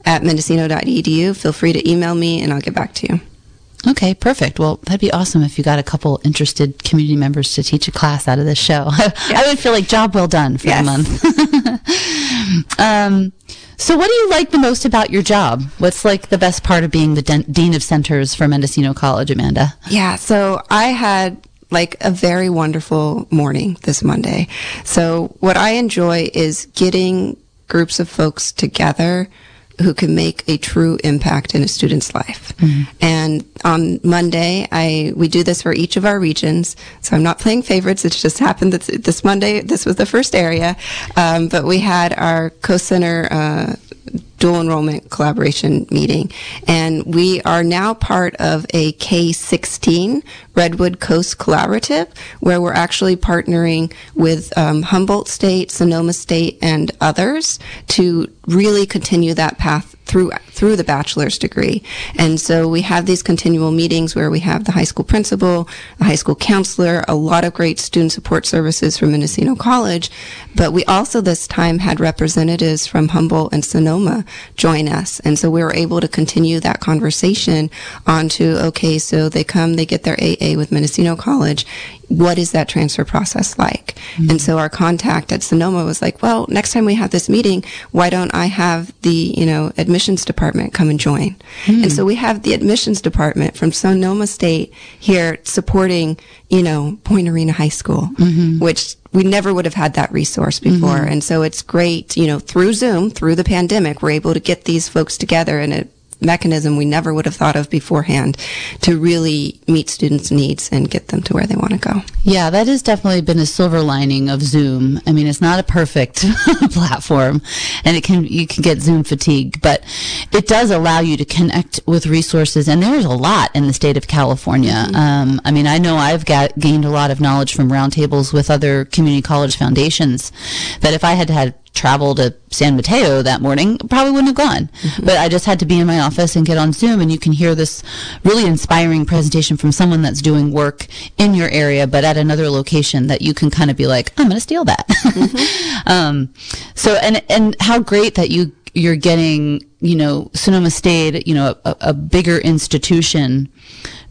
B: at mendocino.edu. Feel free to email me and I'll get back to you.
A: Okay, perfect. Well, that'd be awesome if you got a couple interested community members to teach a class out of this show. I would feel like job well done for yes. the month. um, so, what do you like the most about your job? What's like the best part of being the de- dean of centers for Mendocino College, Amanda?
B: Yeah, so I had like a very wonderful morning this Monday. So, what I enjoy is getting groups of folks together who can make a true impact in a student's life. Mm-hmm. And on Monday, I we do this for each of our regions. So I'm not playing favorites. It just happened that this Monday, this was the first area, um, but we had our co-center. Uh, dual enrollment collaboration meeting. And we are now part of a K16 Redwood Coast Collaborative, where we're actually partnering with um, Humboldt State, Sonoma State, and others to really continue that path through through the bachelor's degree. And so we have these continual meetings where we have the high school principal, a high school counselor, a lot of great student support services from Mendocino College, but we also this time had representatives from Humboldt and Sonoma join us. And so we were able to continue that conversation onto okay, so they come, they get their AA with Mendocino College what is that transfer process like? Mm-hmm. And so our contact at Sonoma was like, well, next time we have this meeting, why don't I have the, you know, admissions department come and join? Mm-hmm. And so we have the admissions department from Sonoma State here supporting, you know, Point Arena High School, mm-hmm. which we never would have had that resource before. Mm-hmm. And so it's great, you know, through Zoom, through the pandemic, we're able to get these folks together and it mechanism we never would have thought of beforehand to really meet students' needs and get them to where they want to go.
A: Yeah, that has definitely been a silver lining of Zoom. I mean, it's not a perfect platform and it can you can get Zoom fatigue, but it does allow you to connect with resources and there's a lot in the state of California. Mm-hmm. Um, I mean, I know I've got, gained a lot of knowledge from roundtables with other community college foundations that if I had had travel to San Mateo that morning, probably wouldn't have gone. But I just had to be in my office and get on Zoom, and you can hear this really inspiring presentation from someone that's doing work in your area, but at another location that you can kind of be like, I'm going to steal that. um, so, and and how great that you you're getting, you know, Sonoma State, you know, a, a bigger institution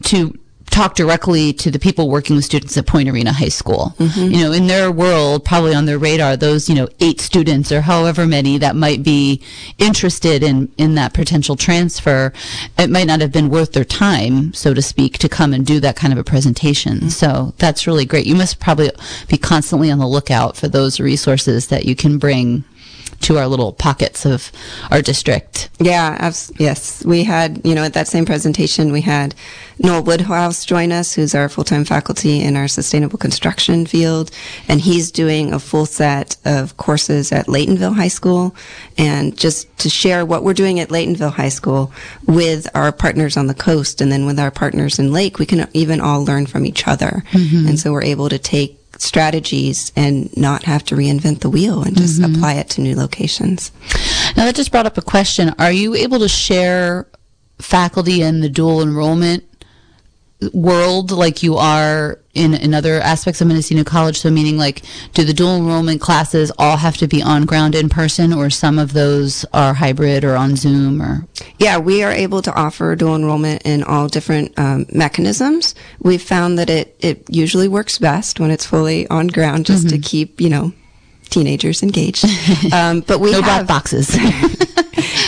A: to talk directly to the people working with students at Point Arena High School. Mm-hmm. You know, in their world, probably on their radar, those, you know, eight students or however many that might be interested in, in that potential transfer, it might not have been worth their time, so to speak, to come and do that kind of a presentation. Mm-hmm. So that's really great. You must probably be constantly on the lookout for those resources that you can bring to our little pockets of our district.
B: Yeah, abs- yes. We had, you know, at that same presentation, we had Noel Woodhouse join us, who's our full time faculty in our sustainable construction field. And he's doing a full set of courses at Laytonville High School. And just to share what we're doing at Laytonville High School with our partners on the coast and then with our partners in Lake, we can even all learn from each other. Mm-hmm. And so we're able to take strategies and not have to reinvent the wheel and just mm-hmm. apply it to new locations.
A: Now that just brought up a question. Are you able to share faculty in the dual enrollment world like you are in, in other aspects of Mendocino College? So meaning like, do the dual enrollment classes all have to be on ground in person or some of those are hybrid or on Zoom or?
B: Yeah, we are able to offer dual enrollment in all different um, mechanisms. We've found that it, it usually works best when it's fully on ground just to keep, you know, teenagers engaged. Um, but we
A: No
B: have,
A: boxes.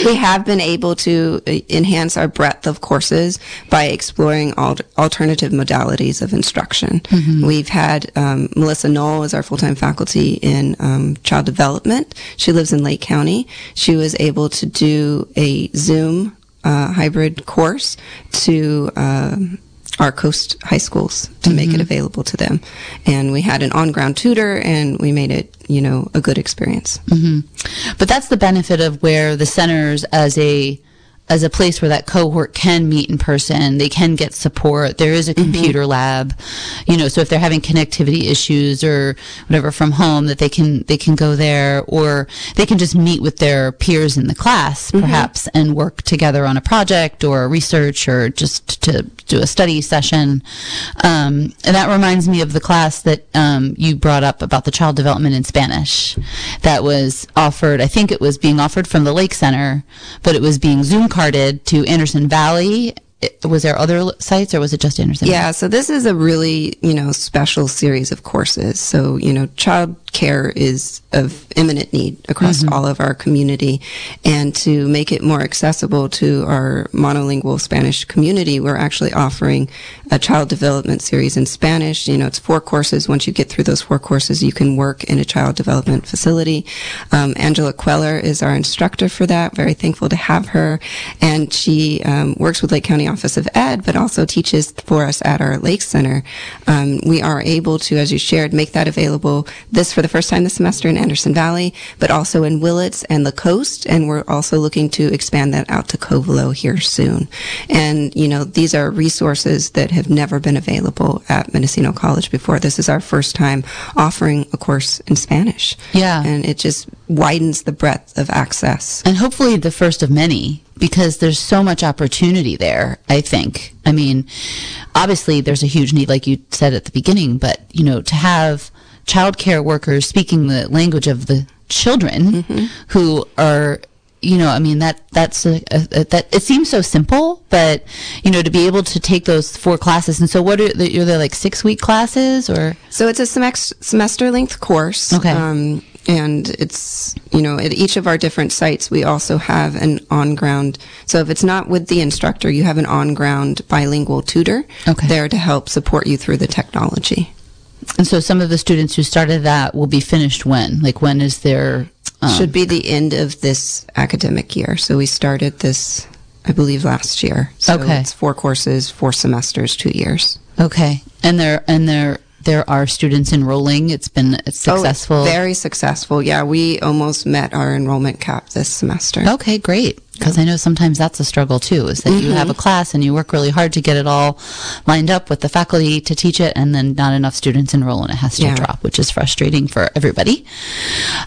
B: we have been able to uh, enhance our breadth of courses by exploring al- alternative modalities of instruction. We've had um, Melissa Knoll as our full-time faculty in um, child development. She lives in Lake County. She was able to do a Zoom uh, hybrid course to um our coast high schools to make it mm-hmm. available to them. And we had an on-ground tutor, and we made it, you know, a good experience. Mm-hmm.
A: But that's the benefit of where the centers as a as a place where that cohort can meet in person, they can get support. There is a computer lab, you know, so if they're having connectivity issues or whatever from home that they can they can go there or they can just meet with their peers in the class perhaps and work together on a project or research or just to do a study session. Um, and that reminds me of the class that um, you brought up about the child development in Spanish that was offered. I think it was being offered from the Lake Center, but it was being Zoom carded to Anderson Valley. Was there other sites or was it just Anderson?
B: Yeah, so this is a really, you know, special series of courses. So, you know, child care is of imminent need across all of our community. And to make it more accessible to our monolingual Spanish community, we're actually offering a child development series in Spanish. You know, it's four courses. Once you get through those four courses, you can work in a child development facility. Um, Angela Queller is our instructor for that. Very thankful to have her. And she um, works with Lake County Office of Ed, but also teaches for us at our Lake Center. Um, we are able to, as you shared, make that available this for the first time this semester in Anderson Valley, but also in Willits and the coast. And we're also looking to expand that out to Covelo here soon. And, you know, these are resources that have never been available at Mendocino College before. This is our first time offering a course in Spanish.
A: Yeah.
B: And it just widens the breadth of access.
A: and hopefully the first of many because there's so much opportunity there i think i mean obviously there's a huge need like you said at the beginning but you know to have childcare workers speaking the language of the children who are you know i mean that that's a, a, that it seems so simple but you know to be able to take those four classes and so what are the, are they like six week classes or
B: So it's a semex- semester length course.
A: Okay.
B: Um, and it's, you know, at each of our different sites, we also have an on ground. So if it's not with the instructor, you have an on ground bilingual tutor
A: Okay.
B: there to help support you through the technology.
A: And so some of the students who started that will be finished when like when is their um,
B: Should be the end of this academic year. So we started this, I believe, last year. So
A: Okay.
B: it's four courses, four semesters, two years.
A: Okay, and they're and there there are students enrolling. It's been successful.
B: Oh, very successful. Yeah, we almost met our enrollment cap this semester.
A: okay, great. because I know sometimes that's a struggle too. Is that you have a class and you work really hard to get it all lined up with the faculty to teach it, and then not enough students enroll and it has to
B: Yeah.
A: drop, which is frustrating for everybody.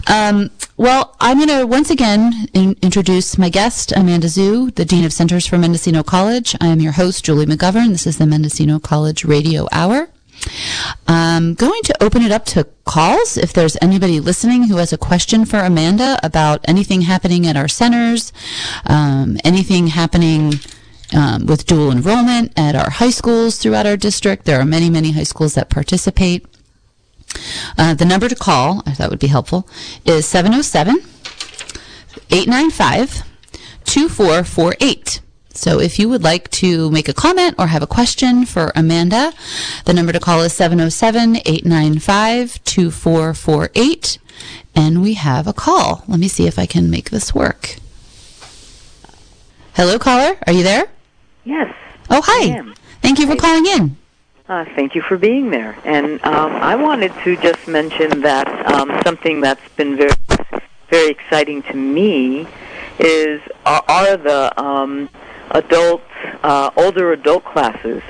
A: Um, well, I'm going to once again in- introduce my guest, Amanda Xu, the Dean of Centers for Mendocino College. I am your host, Julie McGovern. This is the Mendocino College Radio Hour. I'm going to open it up to calls. If there's anybody listening who has a question for Amanda about anything happening at our centers, um, anything happening um, with dual enrollment at our high schools throughout our district, there are many, many high schools that participate. Uh, the number to call, if that would be helpful, is 707 895 2448. So if you would like to make a comment or have a question for Amanda, the number to call is 707 895 2448. And we have a call. Let me see if I can make this work. Hello, caller. Are you there?
C: Yes.
A: Oh, hi. Thank you for calling in.
C: Uh, thank you for being there. And um, I wanted to just mention that um, something that's been very, very exciting to me is are, are the um, adult, uh, older adult classes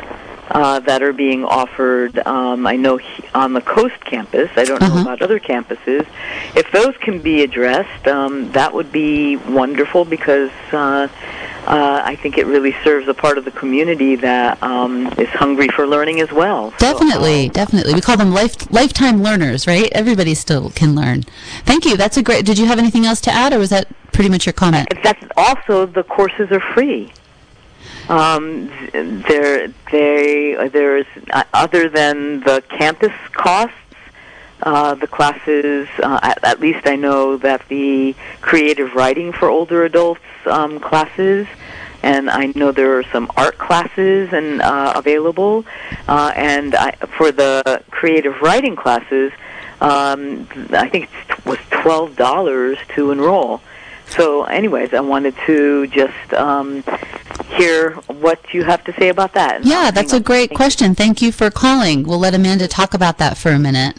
C: uh, that are being offered. Um, I know on the Coast campus. I don't know
A: Uh-huh.
C: about other campuses. If those can be addressed, um, that would be wonderful because. Uh, uh, I think it really serves a part of the community that um, is hungry for learning as well. So,
A: Definitely,
C: um,
A: definitely. We call them life lifetime learners, right? Everybody still can learn. Thank you. That's a great. Did you have anything else to add, or was that pretty much your comment?
C: that's also the courses are free. Um, there, they there's uh, other than the campus costs. Uh, the classes, uh, at, at least I know that the creative writing for older adults um, classes, and I know there are some art classes and uh, available. Uh, and I, for the creative writing classes, um, I think it was twelve dollars to enroll. So, anyways, I wanted to just um, hear what you have to say about that.
A: Yeah, that's a
C: up.
A: great
C: Thank
A: question. Thank you for calling. We'll let Amanda talk about that for a minute.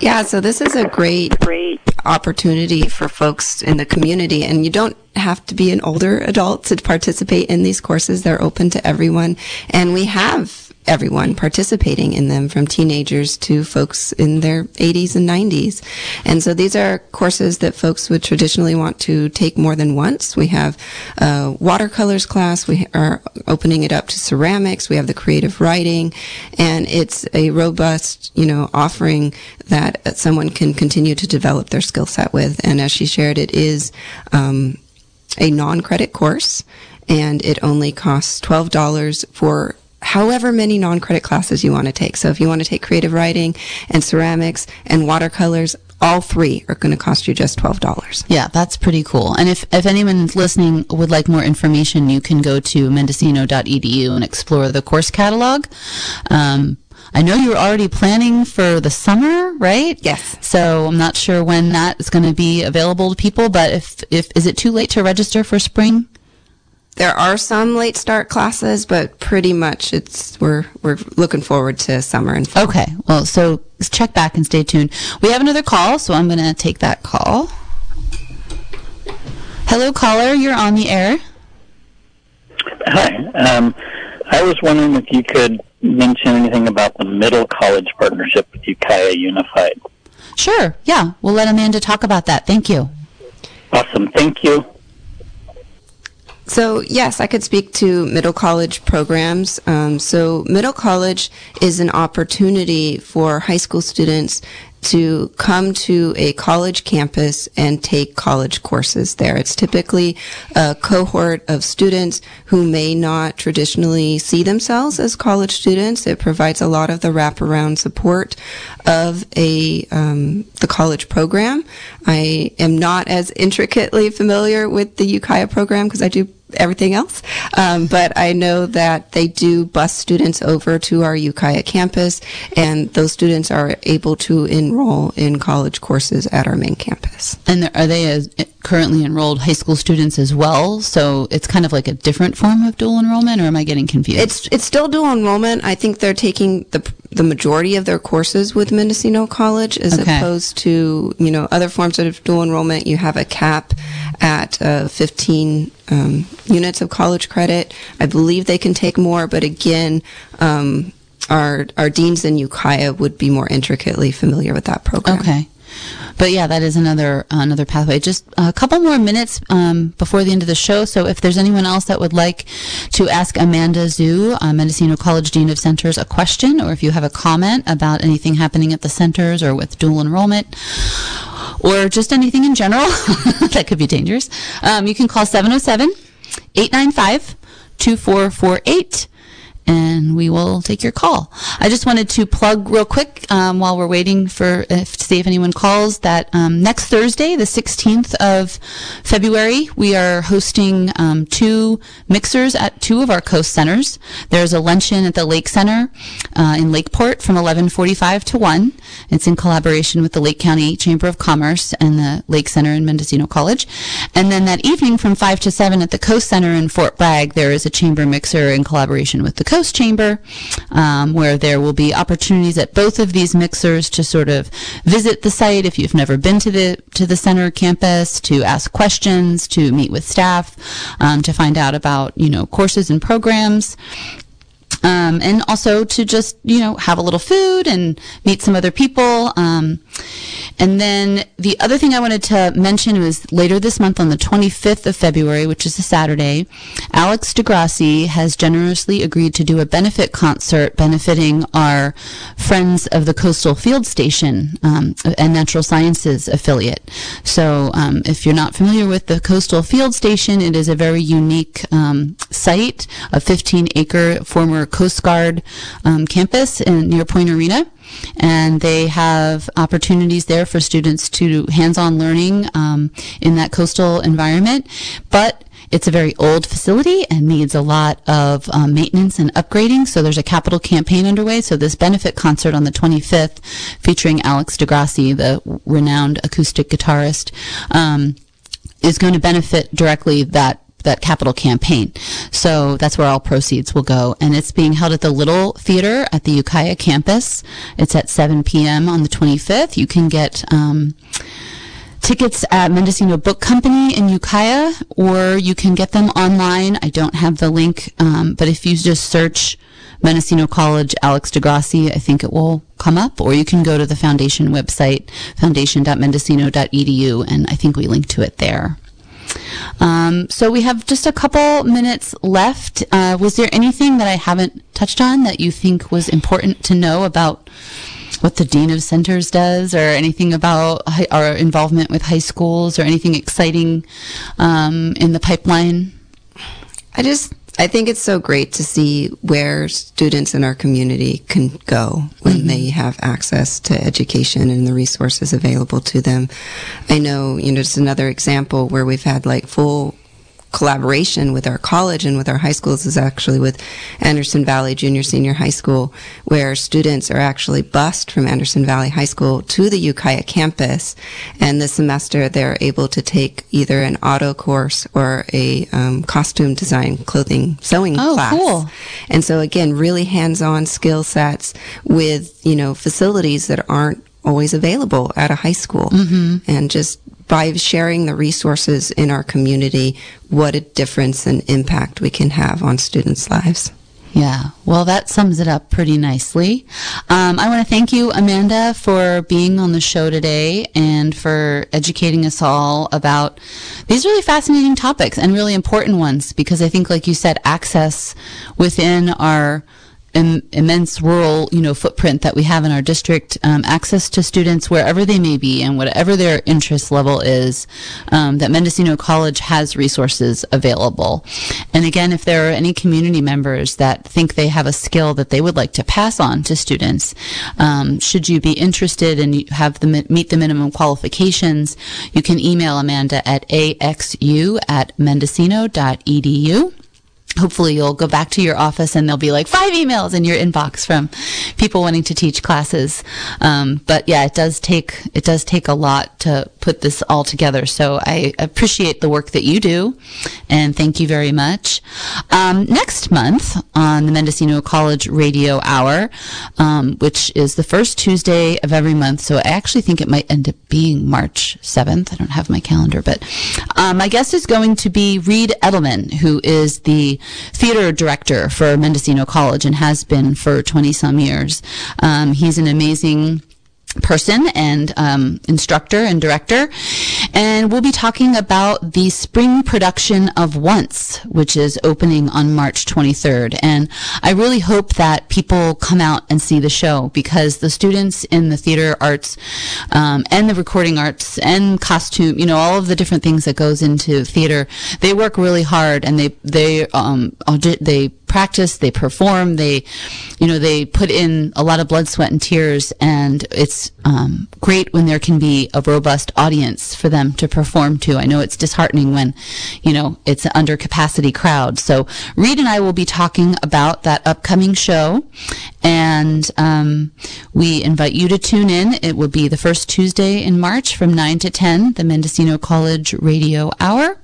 B: Yeah, so this is a great, great opportunity for folks in the community, and you don't have to be an older adult to participate in these courses. They're open to everyone, and we have everyone participating in them from teenagers to folks in their 80s and 90s. And so these are courses that folks would traditionally want to take more than once. We have a watercolors class. We are opening it up to ceramics. We have the creative writing and it's a robust, you know, offering that someone can continue to develop their skill set with. And as she shared, it is, um, a non-credit course and it only costs $12 for however many non-credit classes you want to take. So if you want to take creative writing and ceramics and watercolors, all three are going to cost you just $12.
A: Yeah, that's pretty cool. And if, if anyone listening would like more information, you can go to mendocino.edu and explore the course catalog. Um, I know you're already planning for the summer, right?
B: Yes.
A: So I'm not sure when that is going to be available to people, but if, if, is it too late to register for spring?
B: There are some late start classes, but pretty much it's we're we're looking forward to summer and fall.
A: Okay. Well, so check back and stay tuned. We have another call, so I'm going to take that call. Hello, caller. You're on the air.
D: Hi. Um, I was wondering if you could mention anything about the middle college partnership with Ukiah Unified.
A: Sure. Yeah. We'll let Amanda talk about that. Thank you.
D: Awesome. Thank you.
B: So yes, I could speak to middle college programs. Um, so middle college is an opportunity for high school students to come to a college campus and take college courses there. It's typically a cohort of students who may not traditionally see themselves as college students. It provides a lot of the wraparound support of a um, the college program. I am not as intricately familiar with the Ukiah program because I do everything else. Um, but I know that they do bus students over to our Ukiah campus, and those students are able to enroll in college courses at our main campus.
A: And are they as currently enrolled high school students as well? So it's kind of like a different form of dual enrollment, or am I getting confused?
B: It's it's still dual enrollment. I think they're taking the the majority of their courses with Mendocino College, as
A: Okay.
B: opposed to you know other forms of dual enrollment. You have a cap at uh, 15 um, units of college credit. I believe they can take more, but again, um, our our deans in Ukiah would be more intricately familiar with that program.
A: Okay. But yeah, that is another another pathway. Just a couple more minutes um, before the end of the show. So if there's anyone else that would like to ask Amanda Xu, uh, Mendocino College Dean of Centers, a question, or if you have a comment about anything happening at the centers or with dual enrollment, or just anything in general that could be dangerous, um, you can call 707 895 2448 and we will take your call. I just wanted to plug real quick um, while we're waiting for uh, to see if anyone calls that um, next Thursday, the 16th of February, we are hosting um, two mixers at two of our coast centers. There's a luncheon at the Lake Center uh, in Lakeport from 11:45 to 1. It's in collaboration with the Lake County Chamber of Commerce and the Lake Center in Mendocino College. And then that evening from 5 to 7 at the Coast Center in Fort Bragg, there is a chamber mixer in collaboration with the Coast Chamber, um, where there will be opportunities at both of these mixers to sort of visit the site if you've never been to the to the center campus, to ask questions, to meet with staff, um, to find out about you know courses and programs. Um, and also to just you know have a little food and meet some other people. Um, and then the other thing I wanted to mention was later this month on the 25th of February, which is a Saturday, Alex de Grassi has generously agreed to do a benefit concert benefiting our Friends of the Coastal Field Station um, and Natural Sciences affiliate. So um, if you're not familiar with the Coastal Field Station, it is a very unique um, site, a 15 acre former Coast Guard um, campus in, near Point Arena and they have opportunities there for students to do hands-on learning um, in that coastal environment. But it's a very old facility and needs a lot of um, maintenance and upgrading. So there's a capital campaign underway. So this benefit concert on the 25th, featuring Alex de Grassi, the renowned acoustic guitarist, um, is going to benefit directly that that capital campaign. So that's where all proceeds will go. And it's being held at the Little Theater at the Ukiah campus. It's at 7 p.m. on the 25th. You can get, um, tickets at Mendocino Book Company in Ukiah, or you can get them online. I don't have the link, um, but if you just search Mendocino College Alex de Grassi, I think it will come up, or you can go to the foundation website, foundation.mendocino.edu, and I think we link to it there. Um, so we have just a couple minutes left. Uh, was there anything that I haven't touched on that you think was important to know about what the dean of centers does, or anything about our involvement with high schools, or anything exciting um, in the pipeline?
B: I just I think it's so great to see where students in our community can go when mm-hmm. they have access to education and the resources available to them. I know, you know, just another example where we've had like full collaboration with our college and with our high schools is actually with Anderson Valley Junior Senior High School, where students are actually bused from Anderson Valley High School to the Ukiah campus. And this semester, they're able to take either an auto course or a um, costume design, clothing, sewing
A: Oh,
B: class.
A: cool.
B: And so again, really hands-on skill sets with, you know, facilities that aren't always available at a high school. And just by sharing the resources in our community, what a difference and impact we can have on students' lives.
A: Yeah, well, that sums it up pretty nicely. Um, I want to thank you, Amanda, for being on the show today and for educating us all about these really fascinating topics and really important ones because I think, like you said, access within our Im- immense rural, you know, footprint that we have in our district, um, access to students wherever they may be and whatever their interest level is, um, that Mendocino College has resources available. And again, if there are any community members that think they have a skill that they would like to pass on to students, um, should you be interested and have the meet the minimum qualifications, you can email Amanda at axu at mendocino.edu hopefully you'll go back to your office and there'll be like five emails in your inbox from people wanting to teach classes. Um, but yeah, it does take it does take a lot to put this all together. So I appreciate the work that you do, and thank you very much. Um, next month on the Mendocino College Radio Hour, um, which is the first Tuesday of every month. So I actually think it might end up being March seventh. I don't have my calendar, but um, my guest is going to be Reed Edelman, who is the theater director for Mendocino College and has been for 20 some years. Um, he's an amazing person and um, instructor and director. And we'll be talking about the spring production of Once, which is opening on March 23rd. And I really hope that people come out and see the show because the students in the theater arts um, and the recording arts and costume, you know, all of the different things that goes into theater, they work really hard and they, they, um, they practice, they perform, they, you know, they put in a lot of blood, sweat, and tears, and it's um, great when there can be a robust audience for them to perform to. I know it's disheartening when, you know, it's an under capacity crowd. So Reed and I will be talking about that upcoming show, and um, we invite you to tune in. It will be the first Tuesday in March from 9 to 10, the Mendocino College Radio Hour.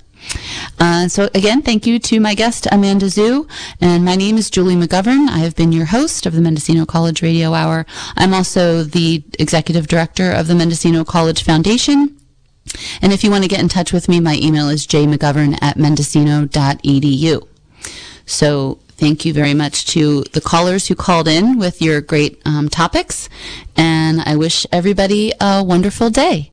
A: Uh, so again, thank you to my guest Amanda Xu, and my name is Julie McGovern. I have been your host of the Mendocino College Radio Hour. I'm also the executive director of the Mendocino College Foundation. And if you want to get in touch with me, my email is jmcgovern at mendocino.edu. So thank you very much to the callers who called in with your great um, topics, and I wish everybody a wonderful day.